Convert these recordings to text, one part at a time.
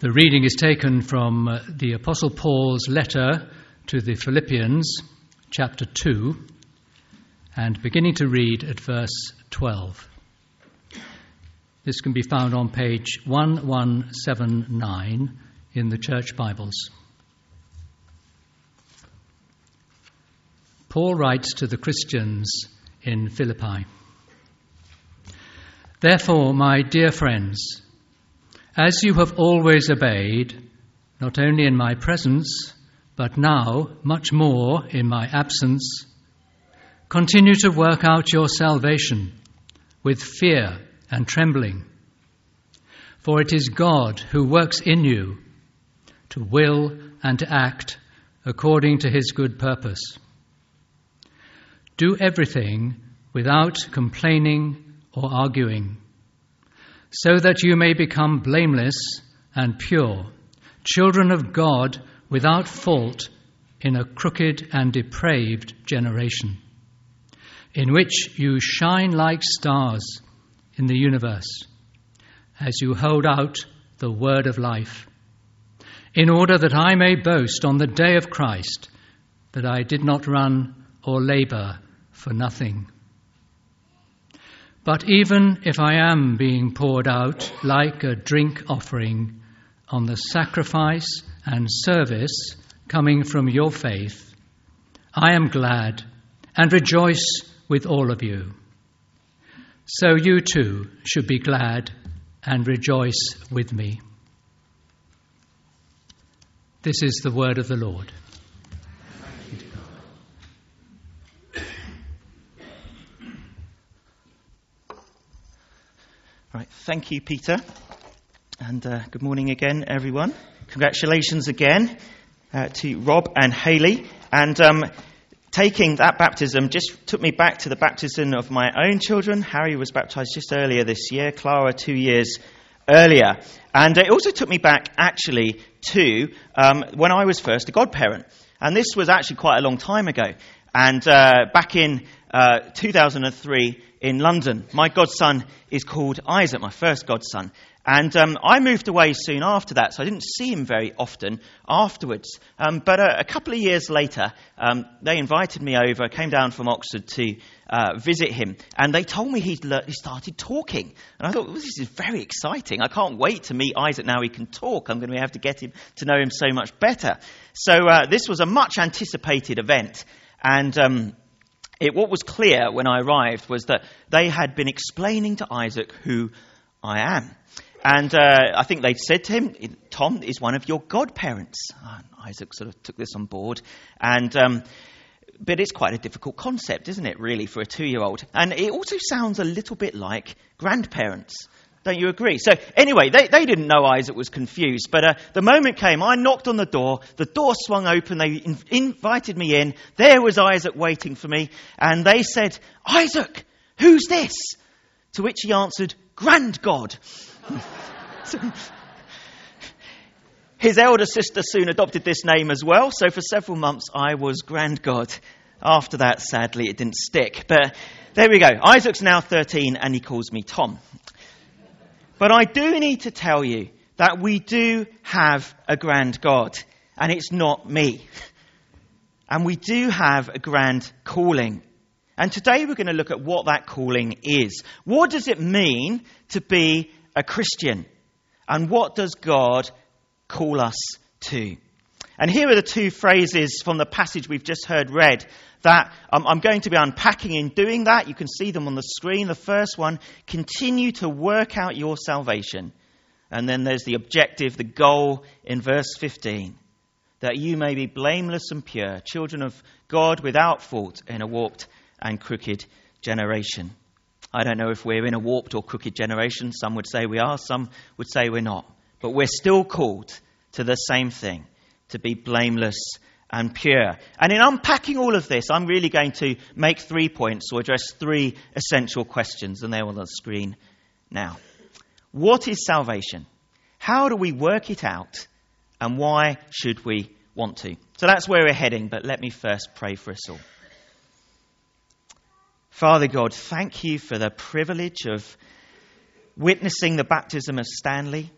The reading is taken from uh, the Apostle Paul's letter to the Philippians, chapter 2, and beginning to read at verse 12. This can be found on page 1179 in the Church Bibles. Paul writes to the Christians in Philippi Therefore, my dear friends, as you have always obeyed, not only in my presence, but now much more in my absence, continue to work out your salvation with fear and trembling. For it is God who works in you to will and to act according to his good purpose. Do everything without complaining or arguing so that you may become blameless and pure, children of God without fault in a crooked and depraved generation, in which you shine like stars in the universe, as you hold out the word of life, in order that I may boast on the day of Christ that I did not run or labor for nothing. But even if I am being poured out like a drink offering on the sacrifice and service coming from your faith, I am glad and rejoice with all of you. So you too should be glad and rejoice with me. This is the word of the Lord. Right, thank you, Peter. And uh, good morning again, everyone. Congratulations again uh, to Rob and Haley. And um, taking that baptism just took me back to the baptism of my own children. Harry was baptized just earlier this year, Clara two years earlier. And it also took me back, actually, to um, when I was first a godparent. And this was actually quite a long time ago. And uh, back in uh, 2003, in London. My godson is called Isaac, my first godson. And um, I moved away soon after that, so I didn't see him very often afterwards. Um, but a, a, couple of years later, um, they invited me over, came down from Oxford to uh, visit him, and they told me he'd le- he started talking. And I thought, well, this is very exciting. I can't wait to meet Isaac now he can talk. I'm going to have to get him to know him so much better. So uh, this was a much anticipated event. And um, it, what was clear when I arrived was that they had been explaining to Isaac who I am. And uh, I think they'd said to him, Tom is one of your godparents. Isaac sort of took this on board. And, um, but it's quite a difficult concept, isn't it, really, for a two year old? And it also sounds a little bit like grandparents. Don't you agree? So, anyway, they, they didn't know Isaac was confused, but uh, the moment came, I knocked on the door, the door swung open, they in, invited me in, there was Isaac waiting for me, and they said, Isaac, who's this? To which he answered, Grand God. His elder sister soon adopted this name as well, so for several months I was Grand God. After that, sadly, it didn't stick. But there we go. Isaac's now 13 and he calls me Tom. But I do need to tell you that we do have a grand God, and it's not me. And we do have a grand calling. And today we're going to look at what that calling is. What does it mean to be a Christian? And what does God call us to? And here are the two phrases from the passage we've just heard read that um, I'm going to be unpacking in doing that. You can see them on the screen. The first one continue to work out your salvation. And then there's the objective, the goal in verse 15 that you may be blameless and pure, children of God without fault in a warped and crooked generation. I don't know if we're in a warped or crooked generation. Some would say we are, some would say we're not. But we're still called to the same thing to be blameless and pure. And in unpacking all of this, I'm really going to make three points or address three essential questions, and they're on the screen now. What is salvation? How do we work it out? And why should we want to? So that's where we're heading, but let me first pray for us all. Father God, thank you for the privilege of witnessing the baptism of Stanley.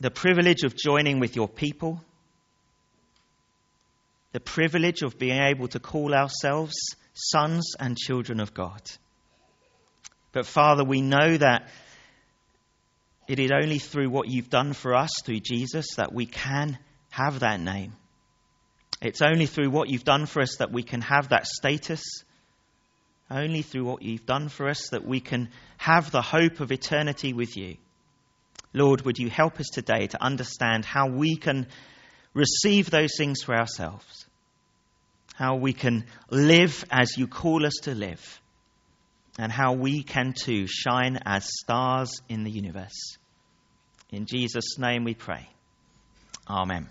the privilege of joining with your people, the privilege of being able to call ourselves sons and children of God. But Father, we know that it is only through what you've done for us, through Jesus, that we can have that name. It's only through what you've done for us that we can have that status. Only through what you've done for us that we can have the hope of eternity with you. Lord, would you help us today to understand how we can receive those things for ourselves? How we can live as you call us to live? And how we can too shine as stars in the universe. In Jesus' name we pray. Amen.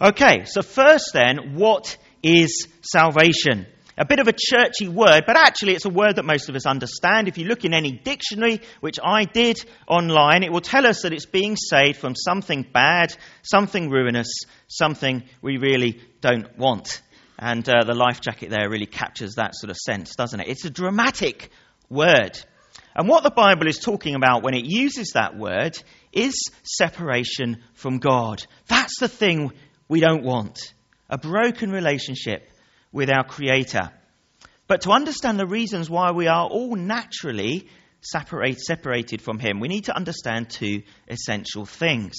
Okay, so first then, what is salvation? A bit of a churchy word, but actually it's a word that most of us understand. If you look in any dictionary, which I did online, it will tell us that it's being saved from something bad, something ruinous, something we really don't want. And uh, the life jacket there really captures that sort of sense, doesn't it? It's a dramatic word. And what the Bible is talking about when it uses that word is separation from God. That's the thing we don't want a broken relationship with our Creator. But to understand the reasons why we are all naturally separate, separated from Him, we need to understand two essential things.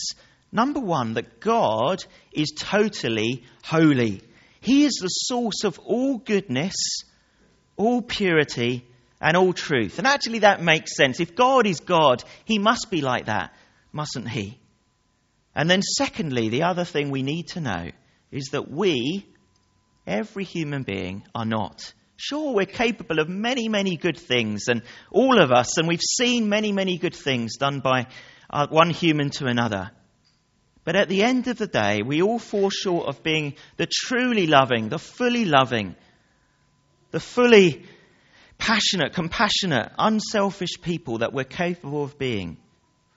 Number one, that God is totally holy. He is the source of all goodness, all purity, and all truth. And actually, that makes sense. If God is God, He must be like that, mustn't He? And then, secondly, the other thing we need to know is that we, every human being, are not. Sure, we're capable of many, many good things, and all of us, and we've seen many, many good things done by uh, one human to another. But at the end of the day, we all fall short of being the truly loving, the fully loving, the fully passionate, compassionate, unselfish people that we're capable of being,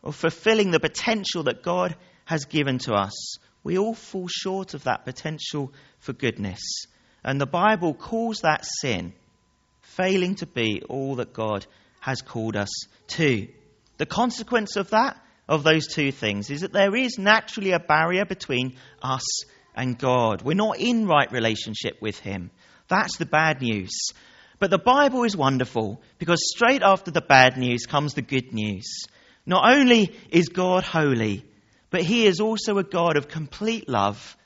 of fulfilling the potential that God has given to us. We all fall short of that potential for goodness. And the Bible calls that sin, failing to be all that God has called us to. The consequence of that, of those two things, is that there is naturally a barrier between us and God. We're not in right relationship with Him. That's the bad news. But the Bible is wonderful because straight after the bad news comes the good news. Not only is God holy, but he is also a God of complete love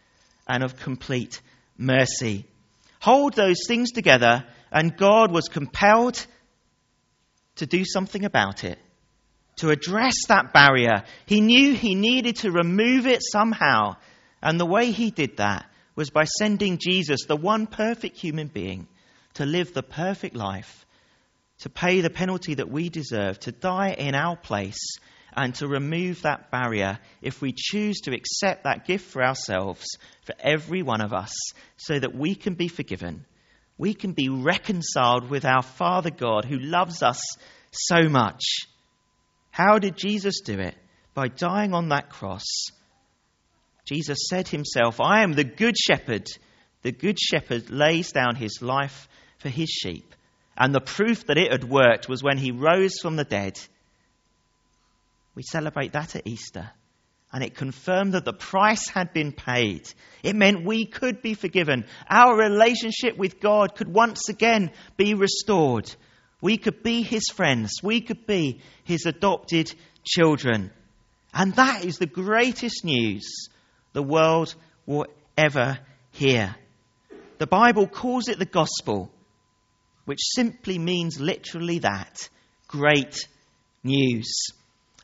and of complete mercy. Hold those things together, and God was compelled to do something about it, to address that barrier. He knew he needed to remove it somehow, and the way he did that was by sending Jesus, the one perfect human being, to live the perfect life, to pay the penalty that we deserve, to die in our place and to remove that barrier if we choose to accept that gift for ourselves, for every one of us, so that we can be forgiven. We can be reconciled with our Father God who loves us so much. How did Jesus do it? By dying on that cross. Jesus said himself, I am the good shepherd. The good shepherd lays down his life for his sheep. And the proof that it had worked was when he rose from the dead we celebrate that at Easter. And it confirmed that the price had been paid. It meant we could be forgiven. Our relationship with God could once again be restored. We could be His friends. We could be His adopted children. And that is the greatest news the world will ever hear. The Bible calls it the gospel, which simply means literally that great news.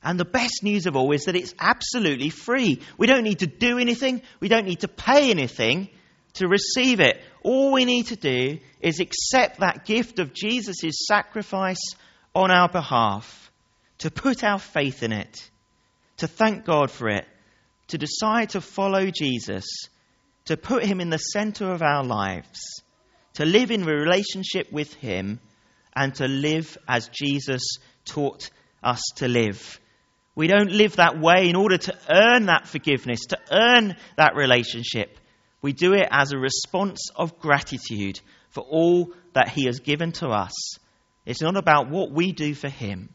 And the best news of all is that it's absolutely free. We don't need to do anything, we don't need to pay anything to receive it. All we need to do is accept that gift of Jesus' sacrifice on our behalf, to put our faith in it, to thank God for it, to decide to follow Jesus, to put Him in the center of our lives, to live in relationship with Him, and to live as Jesus taught us to live. We don't live that way in order to earn that forgiveness, to earn that relationship. We do it as a response of gratitude for all that He has given to us. It's not about what we do for Him,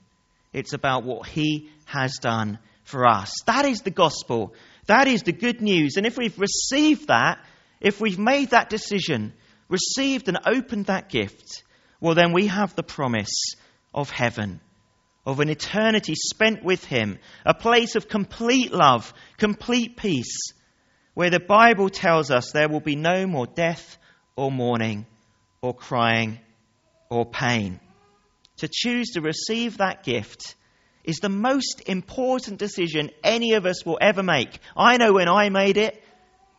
it's about what He has done for us. That is the gospel. That is the good news. And if we've received that, if we've made that decision, received and opened that gift, well, then we have the promise of heaven, of an eternity spent with Him, a place of complete love, complete peace, where the Bible tells us there will be no more death or mourning or crying or pain. To choose to receive that gift is the most important decision any of us will ever make. I know when I made it,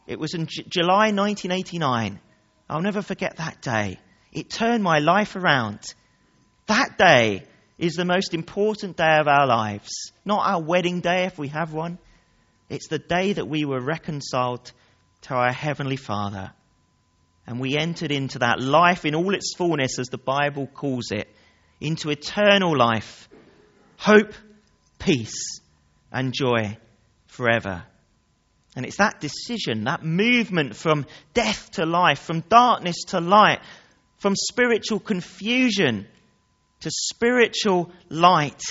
it was in J- July 1989. I'll never forget that day. It turned my life around. That day is the most important day of our lives. Not our wedding day, if we have one. It's the day that we were reconciled to our Heavenly Father. And we entered into that life in all its fullness, as the Bible calls it, into eternal life, hope, peace, and joy forever. And it's that decision, that movement from death to life, from darkness to light, from spiritual confusion to spiritual light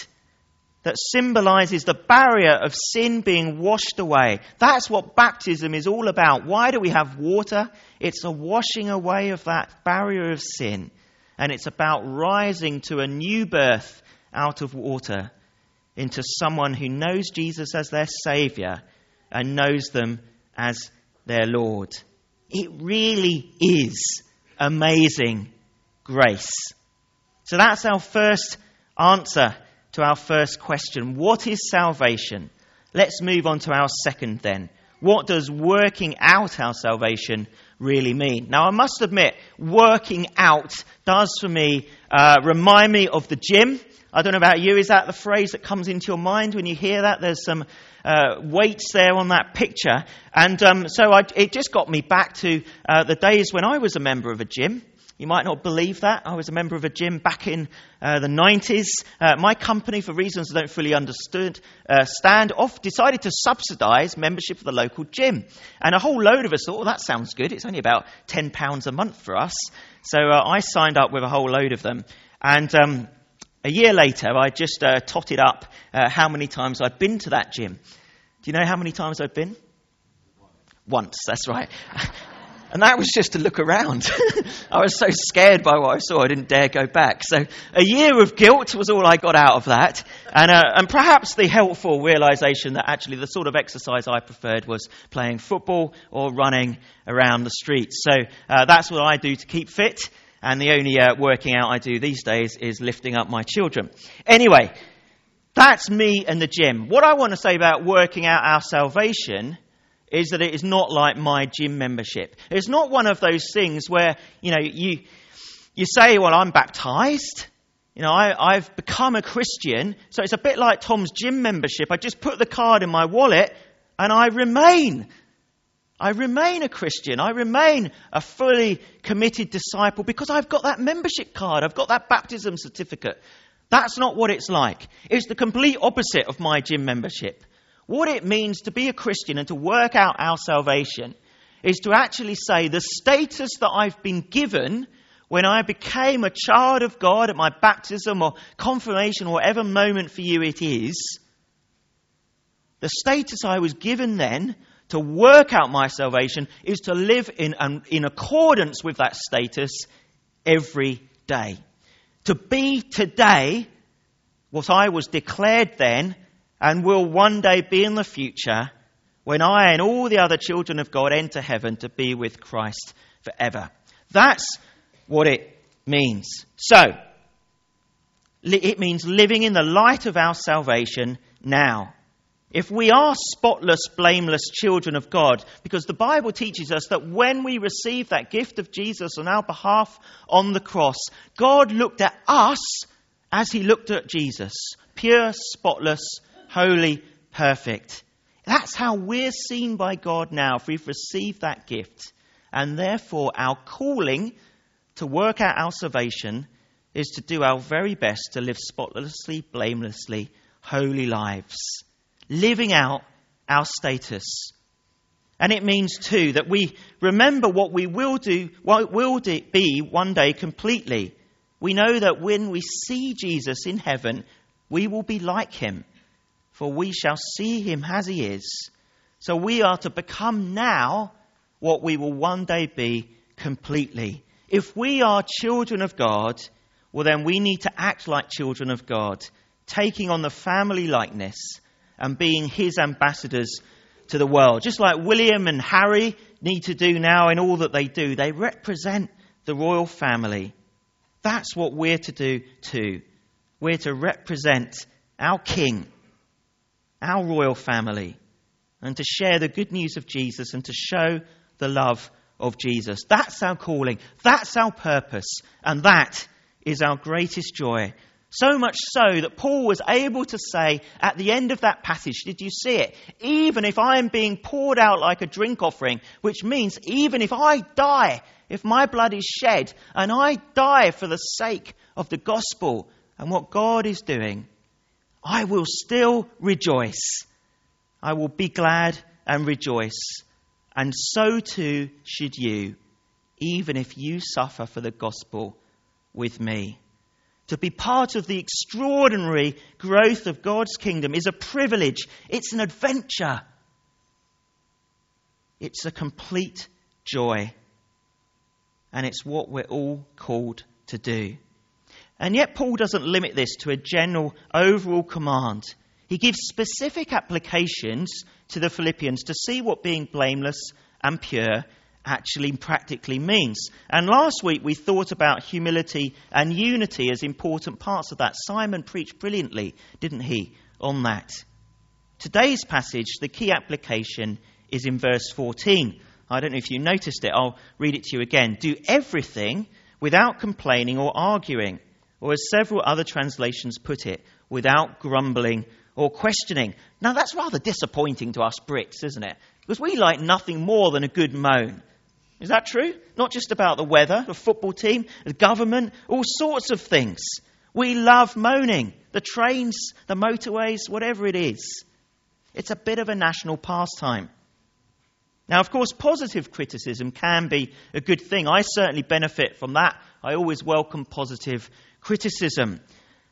that symbolizes the barrier of sin being washed away. That's what baptism is all about. Why do we have water? It's a washing away of that barrier of sin. And it's about rising to a new birth out of water into someone who knows Jesus as their Savior and knows them as their Lord. It really is amazing grace. So that's our first answer to our first question. What is salvation? Let's move on to our second then. What does working out our salvation really mean? Now, I must admit, working out does for me uh, remind me of the gym. I don't know about you, is that the phrase that comes into your mind when you hear that? There's some uh, weights there on that picture. And um, so I, it just got me back to uh, the days when I was a member of a gym. You might not believe that. I was a member of a gym back in uh, the 90s. Uh, my company, for reasons I don't fully understand, uh, stand off, decided to subsidize membership of the local gym. And a whole load of us thought, well, that sounds good. It's only about £10 a month for us. So uh, I signed up with a whole load of them. And um, a year later, I just uh, totted up uh, how many times I'd been to that gym. Do you know how many times I'd been? Once, that's right. And that was just to look around. I was so scared by what I saw, I didn't dare go back. So a year of guilt was all I got out of that. And, uh, and perhaps the helpful realization that actually the sort of exercise I preferred was playing football or running around the streets. So uh, that's what I do to keep fit. And the only uh, working out I do these days is lifting up my children. Anyway, that's me and the gym. What I want to say about working out our salvation is that it is not like my gym membership. It's not one of those things where, you know, you, you say, well, I'm baptized. You know, I, I've become a Christian. So it's a bit like Tom's gym membership. I just put the card in my wallet and I remain. I remain a Christian. I remain a fully committed disciple because I've got that membership card. I've got that baptism certificate. That's not what it's like. It's the complete opposite of my gym membership. What it means to be a Christian and to work out our salvation is to actually say the status that I've been given when I became a child of God at my baptism or confirmation or whatever moment for you it is, the status I was given then to work out my salvation is to live in, um, in accordance with that status every day. To be today what I was declared then and will one day be in the future when I and all the other children of God enter heaven to be with Christ forever. That's what it means. So, it means living in the light of our salvation now. If we are spotless, blameless children of God, because the Bible teaches us that when we receive that gift of Jesus on our behalf on the cross, God looked at us as he looked at Jesus, pure, spotless, holy, perfect. That's how we're seen by God now if we've received that gift. And therefore, our calling to work out our salvation is to do our very best to live spotlessly, blamelessly, holy lives, living out our status. And it means, too, that we remember what we will do, what will be one day completely. We know that when we see Jesus in heaven, we will be like him for we shall see him as he is. So we are to become now what we will one day be completely. If we are children of God, well, then we need to act like children of God, taking on the family likeness and being his ambassadors to the world. Just like William and Harry need to do now in all that they do, they represent the royal family. That's what we're to do too. We're to represent our king, our royal family, and to share the good news of Jesus and to show the love of Jesus. That's our calling. That's our purpose. And that is our greatest joy. So much so that Paul was able to say at the end of that passage, did you see it? Even if I am being poured out like a drink offering, which means even if I die, if my blood is shed and I die for the sake of the gospel and what God is doing, I will still rejoice. I will be glad and rejoice. And so too should you, even if you suffer for the gospel with me. To be part of the extraordinary growth of God's kingdom is a privilege, it's an adventure, it's a complete joy. And it's what we're all called to do. And yet, Paul doesn't limit this to a general overall command. He gives specific applications to the Philippians to see what being blameless and pure actually practically means. And last week we thought about humility and unity as important parts of that. Simon preached brilliantly, didn't he, on that. Today's passage, the key application is in verse 14. I don't know if you noticed it, I'll read it to you again. Do everything without complaining or arguing or as several other translations put it, without grumbling or questioning. Now, that's rather disappointing to us Brits, isn't it? Because we like nothing more than a good moan. Is that true? Not just about the weather, the football team, the government, all sorts of things. We love moaning. The trains, the motorways, whatever it is. It's a bit of a national pastime. Now, of course, positive criticism can be a good thing. I certainly benefit from that. I always welcome positive criticism.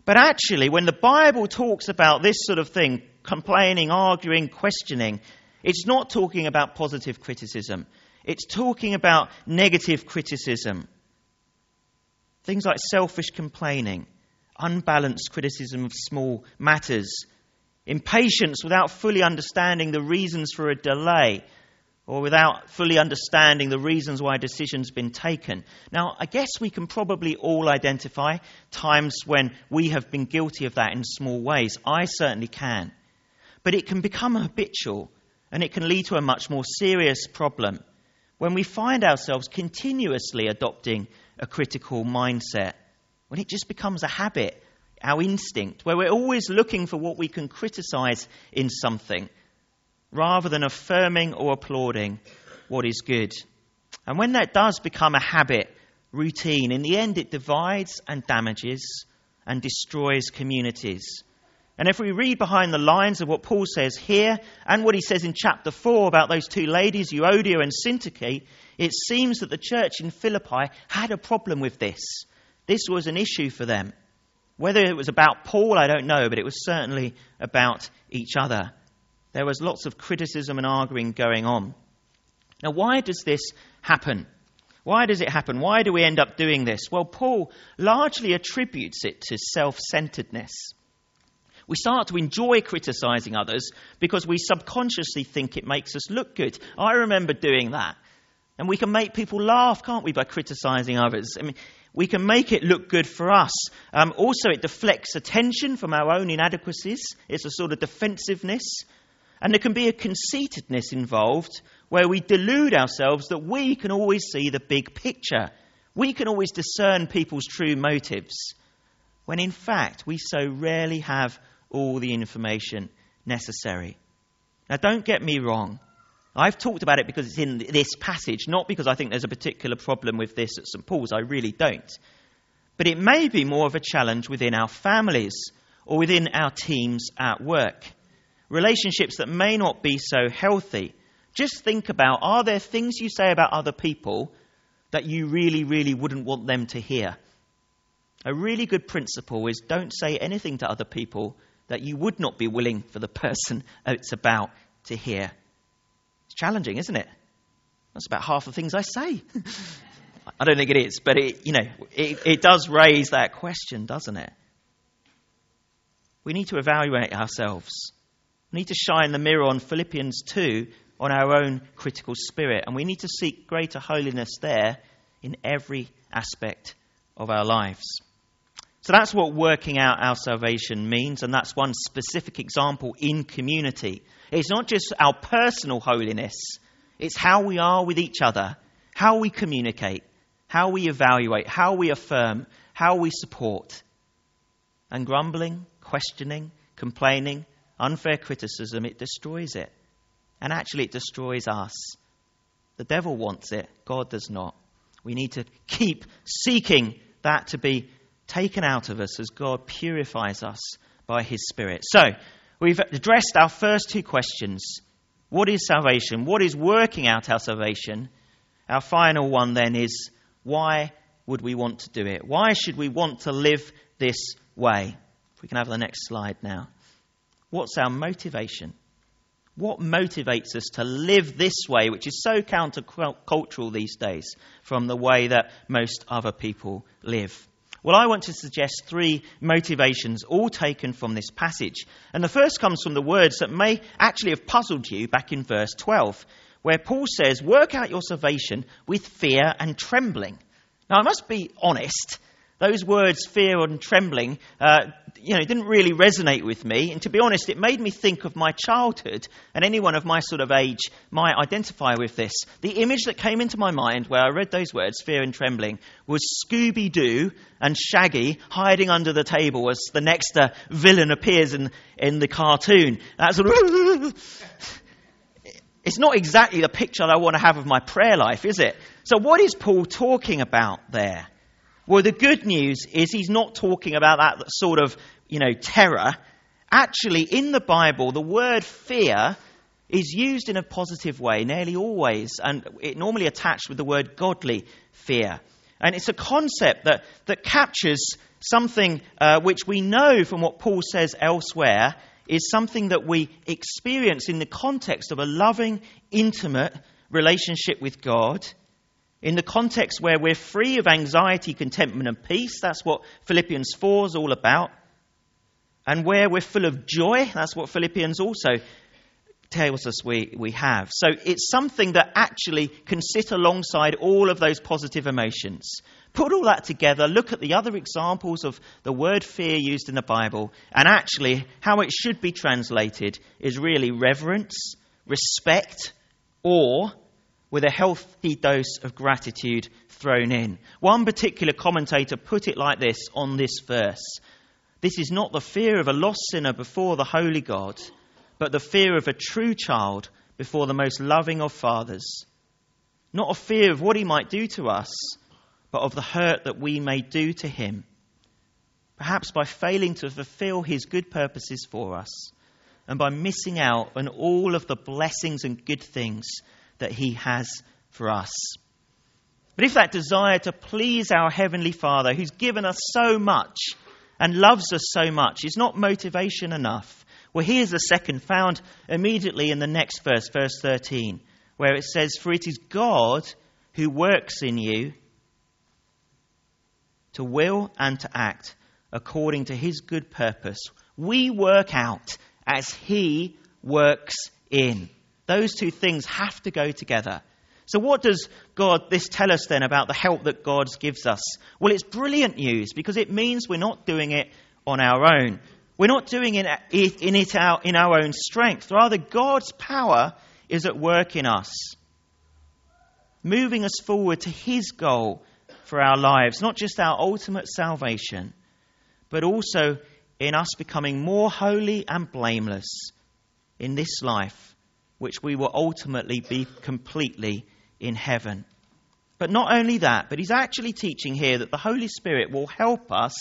But actually, when the Bible talks about this sort of thing, complaining, arguing, questioning, it's not talking about positive criticism. It's talking about negative criticism. Things like selfish complaining, unbalanced criticism of small matters, impatience without fully understanding the reasons for a delay, or without fully understanding the reasons why a decision's been taken. Now, I guess we can probably all identify times when we have been guilty of that in small ways. I certainly can. But it can become habitual and it can lead to a much more serious problem when we find ourselves continuously adopting a critical mindset, when it just becomes a habit, our instinct, where we're always looking for what we can criticize in something rather than affirming or applauding what is good. And when that does become a habit, routine, in the end it divides and damages and destroys communities. And if we read behind the lines of what Paul says here and what he says in chapter 4 about those two ladies, Euodia and Syntyche, it seems that the church in Philippi had a problem with this. This was an issue for them. Whether it was about Paul, I don't know, but it was certainly about each other. There was lots of criticism and arguing going on. Now, why does this happen? Why does it happen? Why do we end up doing this? Well, Paul largely attributes it to self centeredness. We start to enjoy criticizing others because we subconsciously think it makes us look good. I remember doing that. And we can make people laugh, can't we, by criticizing others? I mean, we can make it look good for us. Um, also, it deflects attention from our own inadequacies. It's a sort of defensiveness. And there can be a conceitedness involved where we delude ourselves that we can always see the big picture. We can always discern people's true motives. When in fact, we so rarely have all the information necessary. Now, don't get me wrong. I've talked about it because it's in this passage, not because I think there's a particular problem with this at St. Paul's. I really don't. But it may be more of a challenge within our families or within our teams at work relationships that may not be so healthy. Just think about are there things you say about other people that you really, really wouldn't want them to hear? A really good principle is don't say anything to other people that you would not be willing for the person it's about to hear. It's challenging, isn't it? That's about half the things I say. I don't think it is, but it, you know, it, it does raise that question, doesn't it? We need to evaluate ourselves. We need to shine the mirror on Philippians 2 on our own critical spirit, and we need to seek greater holiness there in every aspect of our lives. So that's what working out our salvation means, and that's one specific example in community. It's not just our personal holiness, it's how we are with each other, how we communicate, how we evaluate, how we affirm, how we support. And grumbling, questioning, complaining, unfair criticism, it destroys it. And actually, it destroys us. The devil wants it, God does not. We need to keep seeking that to be taken out of us as God purifies us by his Spirit. So, we've addressed our first two questions. What is salvation? What is working out our salvation? Our final one then is why would we want to do it? Why should we want to live this way? If we can have the next slide now. What's our motivation? What motivates us to live this way, which is so countercultural these days from the way that most other people live? Well, I want to suggest three motivations, all taken from this passage. And the first comes from the words that may actually have puzzled you back in verse 12, where Paul says, Work out your salvation with fear and trembling. Now, I must be honest, those words, fear and trembling, uh, you know, didn't really resonate with me. And to be honest, it made me think of my childhood, and anyone of my sort of age might identify with this. The image that came into my mind where I read those words, fear and trembling, was Scooby Doo and Shaggy hiding under the table as the next uh, villain appears in, in the cartoon. That sort of. it's not exactly the picture I want to have of my prayer life, is it? So, what is Paul talking about there? Well, the good news is he's not talking about that sort of, you know, terror. Actually, in the Bible, the word fear is used in a positive way nearly always, and it normally attached with the word godly fear. And it's a concept that, that captures something uh, which we know from what Paul says elsewhere is something that we experience in the context of a loving, intimate relationship with God in the context where we're free of anxiety, contentment, and peace, that's what Philippians 4 is all about. And where we're full of joy, that's what Philippians also tells us we, we have. So it's something that actually can sit alongside all of those positive emotions. Put all that together, look at the other examples of the word fear used in the Bible, and actually how it should be translated is really reverence, respect, awe, with a healthy dose of gratitude thrown in. One particular commentator put it like this on this verse This is not the fear of a lost sinner before the holy God, but the fear of a true child before the most loving of fathers. Not a fear of what he might do to us, but of the hurt that we may do to him. Perhaps by failing to fulfill his good purposes for us, and by missing out on all of the blessings and good things that He has for us. But if that desire to please our Heavenly Father, who's given us so much and loves us so much, is not motivation enough, well, here's the second, found immediately in the next verse, verse 13, where it says, For it is God who works in you to will and to act according to his good purpose. We work out as he works in. Those two things have to go together. So, what does God this tell us then about the help that God gives us? Well, it's brilliant news because it means we're not doing it on our own. We're not doing it in, it in our own strength. Rather, God's power is at work in us, moving us forward to His goal for our lives, not just our ultimate salvation, but also in us becoming more holy and blameless in this life which we will ultimately be completely in heaven. But not only that, but he's actually teaching here that the Holy Spirit will help us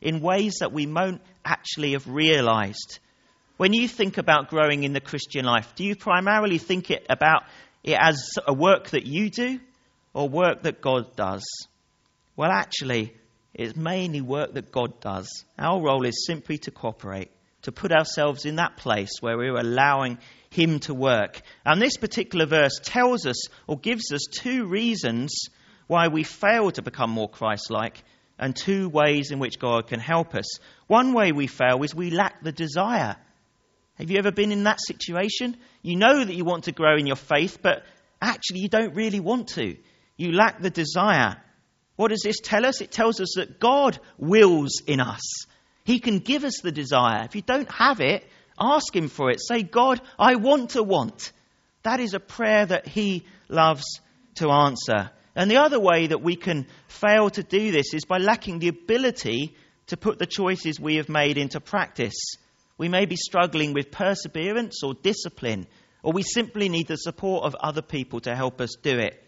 in ways that we won't actually have realized. When you think about growing in the Christian life, do you primarily think it about it as a work that you do or work that God does? Well, actually, it's mainly work that God does. Our role is simply to cooperate. To put ourselves in that place where we're allowing Him to work. And this particular verse tells us or gives us two reasons why we fail to become more Christ like and two ways in which God can help us. One way we fail is we lack the desire. Have you ever been in that situation? You know that you want to grow in your faith, but actually you don't really want to. You lack the desire. What does this tell us? It tells us that God wills in us. He can give us the desire. If you don't have it, ask Him for it. Say, God, I want to want. That is a prayer that He loves to answer. And the other way that we can fail to do this is by lacking the ability to put the choices we have made into practice. We may be struggling with perseverance or discipline, or we simply need the support of other people to help us do it.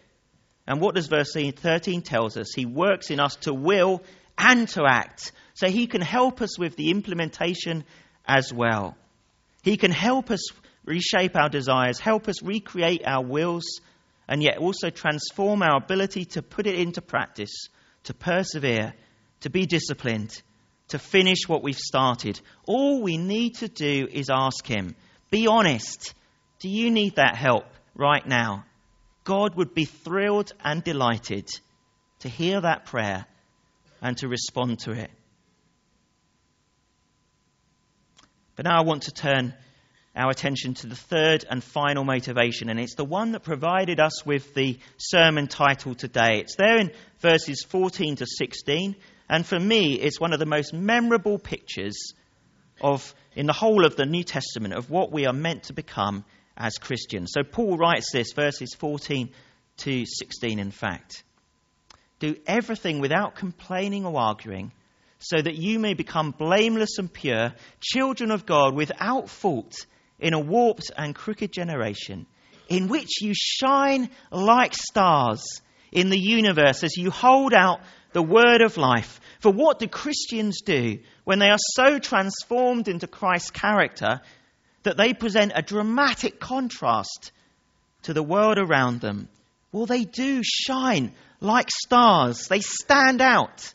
And what does verse 13 tells us? He works in us to will and to act. So he can help us with the implementation as well. He can help us reshape our desires, help us recreate our wills, and yet also transform our ability to put it into practice, to persevere, to be disciplined, to finish what we've started. All we need to do is ask Him. Be honest. Do you need that help right now? God would be thrilled and delighted to hear that prayer and to respond to it. But now I want to turn our attention to the third and final motivation, and it's the one that provided us with the sermon title today. It's there in verses 14 to 16, and for me, it's one of the most memorable pictures of, in the whole of the New Testament, of what we are meant to become as Christians. So Paul writes this, verses 14 to 16, in fact. Do everything without complaining or arguing, so that you may become blameless and pure, children of God without fault in a warped and crooked generation, in which you shine like stars in the universe as you hold out the word of life. For what do Christians do when they are so transformed into Christ's character that they present a dramatic contrast to the world around them? Well, they do shine like stars, they stand out.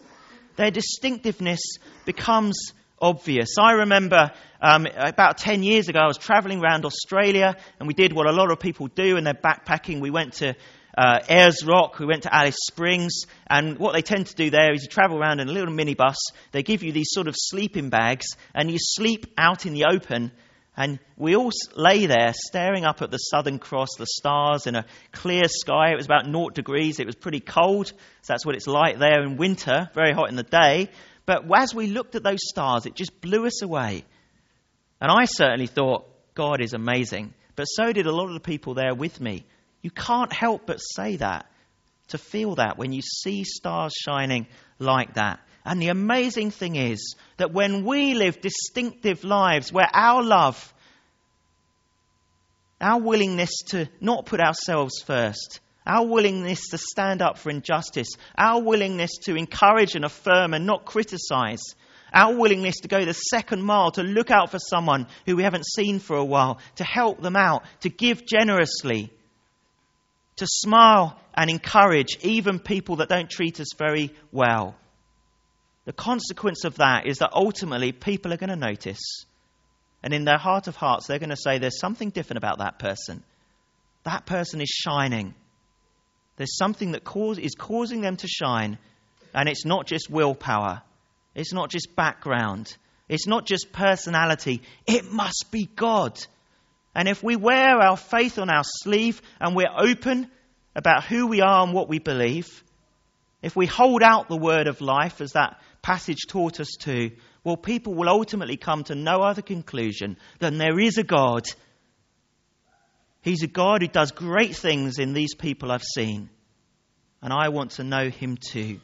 Their distinctiveness becomes obvious. I remember um, about 10 years ago, I was traveling around Australia and we did what a lot of people do when they're backpacking. We went to uh, Ayers Rock, we went to Alice Springs, and what they tend to do there is you travel around in a little minibus. They give you these sort of sleeping bags, and you sleep out in the open. And we all lay there staring up at the Southern Cross, the stars, in a clear sky. It was about 0 degrees. It was pretty cold. So that's what it's like there in winter, very hot in the day. But as we looked at those stars, it just blew us away. And I certainly thought, God is amazing. But so did a lot of the people there with me. You can't help but say that, to feel that when you see stars shining like that. And the amazing thing is that when we live distinctive lives where our love, our willingness to not put ourselves first, our willingness to stand up for injustice, our willingness to encourage and affirm and not criticize, our willingness to go the second mile, to look out for someone who we haven't seen for a while, to help them out, to give generously, to smile and encourage even people that don't treat us very well. The consequence of that is that ultimately people are going to notice. And in their heart of hearts, they're going to say, There's something different about that person. That person is shining. There's something that cause, is causing them to shine, and it's not just willpower, it's not just background, it's not just personality, it must be God. And if we wear our faith on our sleeve and we're open about who we are and what we believe, if we hold out the word of life as that passage taught us to, well, people will ultimately come to no other conclusion than there is a God He's a God who does great things in these people I've seen. And I want to know him too.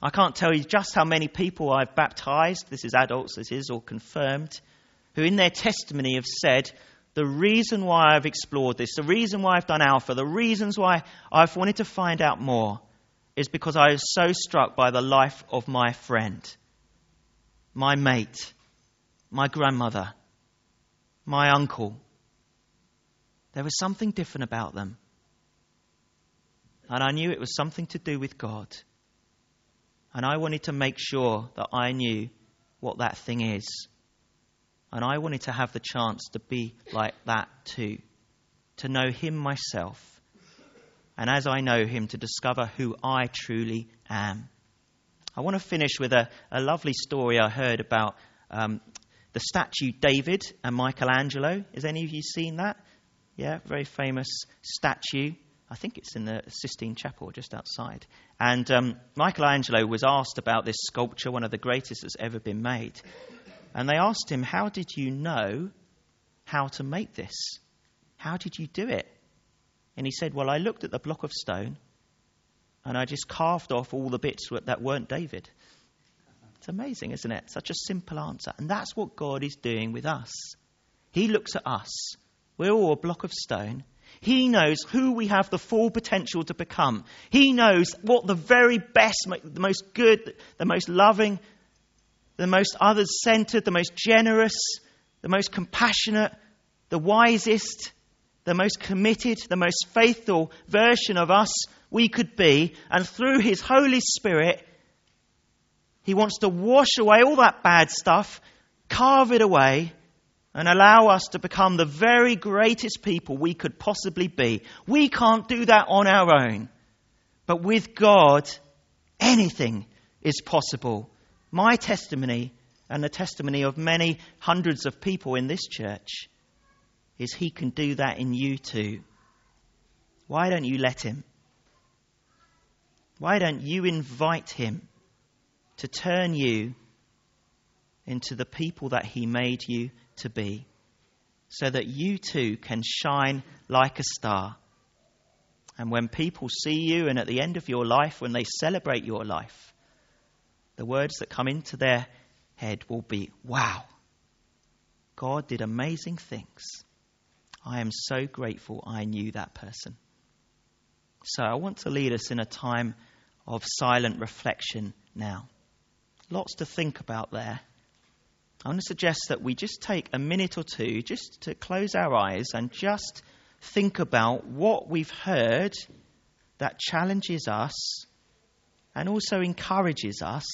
I can't tell you just how many people I've baptized, this is adults, this is, or confirmed, who in their testimony have said, the reason why I've explored this, the reason why I've done Alpha, the reasons why I've wanted to find out more is because I was so struck by the life of my friend, my mate, my grandmother, my uncle, there was something different about them. And I knew it was something to do with God. And I wanted to make sure that I knew what that thing is. And I wanted to have the chance to be like that too, to know Him myself. And as I know Him, to discover who I truly am. I want to finish with a, a lovely story I heard about um, the statue David and Michelangelo. Has any of you seen that? Yeah, very famous statue. I think it's in the Sistine Chapel just outside. And um, Michelangelo was asked about this sculpture, one of the greatest that's ever been made. And they asked him, How did you know how to make this? How did you do it? And he said, Well, I looked at the block of stone and I just carved off all the bits that weren't David. It's amazing, isn't it? Such a simple answer. And that's what God is doing with us. He looks at us. We're all a block of stone. He knows who we have the full potential to become. He knows what the very best, the most good, the most loving, the most others centered, the most generous, the most compassionate, the wisest, the most committed, the most faithful version of us we could be. And through His Holy Spirit, He wants to wash away all that bad stuff, carve it away, and allow us to become the very greatest people we could possibly be. We can't do that on our own. But with God, anything is possible my testimony and the testimony of many hundreds of people in this church is He can do that in you too. Why don't you let Him? Why don't you invite Him to turn you into the people that He made you to be so that you too can shine like a star? And when people see you and at the end of your life, when they celebrate your life, the words that come into their head will be, Wow, God did amazing things. I am so grateful I knew that person. So I want to lead us in a time of silent reflection now. Lots to think about there. I want to suggest that we just take a minute or two just to close our eyes and just think about what we've heard that challenges us and also encourages us.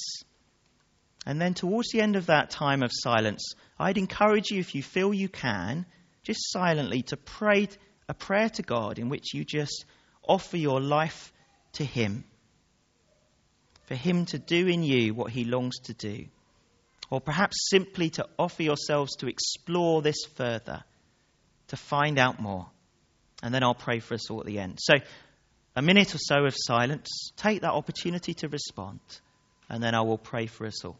And then, towards the end of that time of silence, I'd encourage you, if you feel you can, just silently to pray a prayer to God in which you just offer your life to Him. For Him to do in you what He longs to do. Or perhaps simply to offer yourselves to explore this further, to find out more. And then I'll pray for us all at the end. So, a minute or so of silence. Take that opportunity to respond, and then I will pray for us all.